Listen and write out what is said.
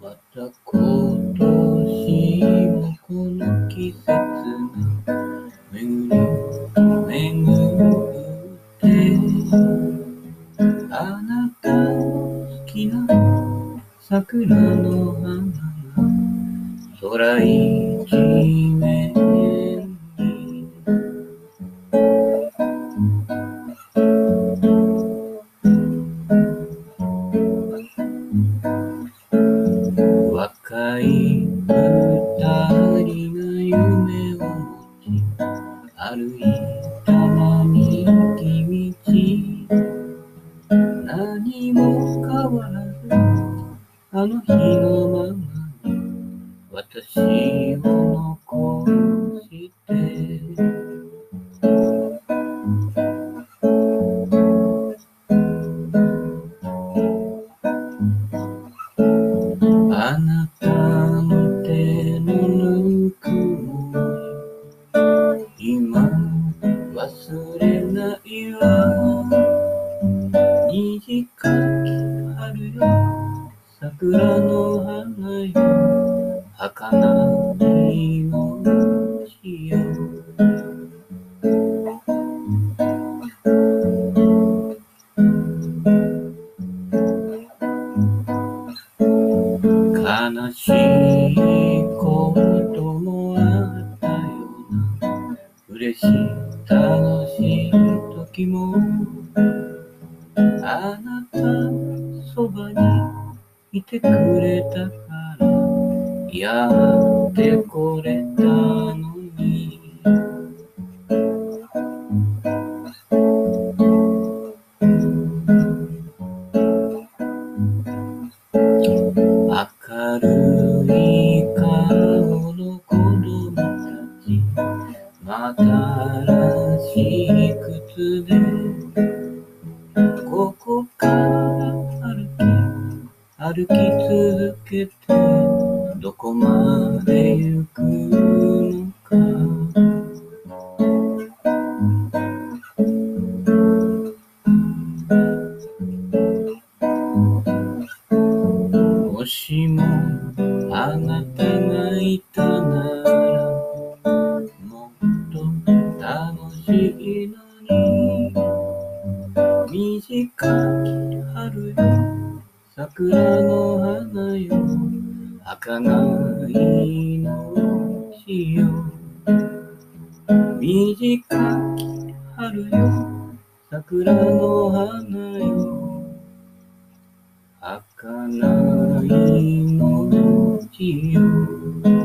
また今年もこの季節が巡り巡ってあなた好きな桜の花が空一面い二人が夢を持ち歩いた並木道何も変わらずあの日のままに私をれないわ虹かき春よ桜の花よ儚い命よ悲しいこともあったような。嬉しい楽しい。時もあなたそばにいてくれたからやってこれたのに。明るい顔の子供たちまた新しここから歩き歩き続けてどこまで行くのか。もしもあなたがいたなら短き春よ。桜の花よ。儚い命よ。短き春よ。桜の花よ。儚い命よ。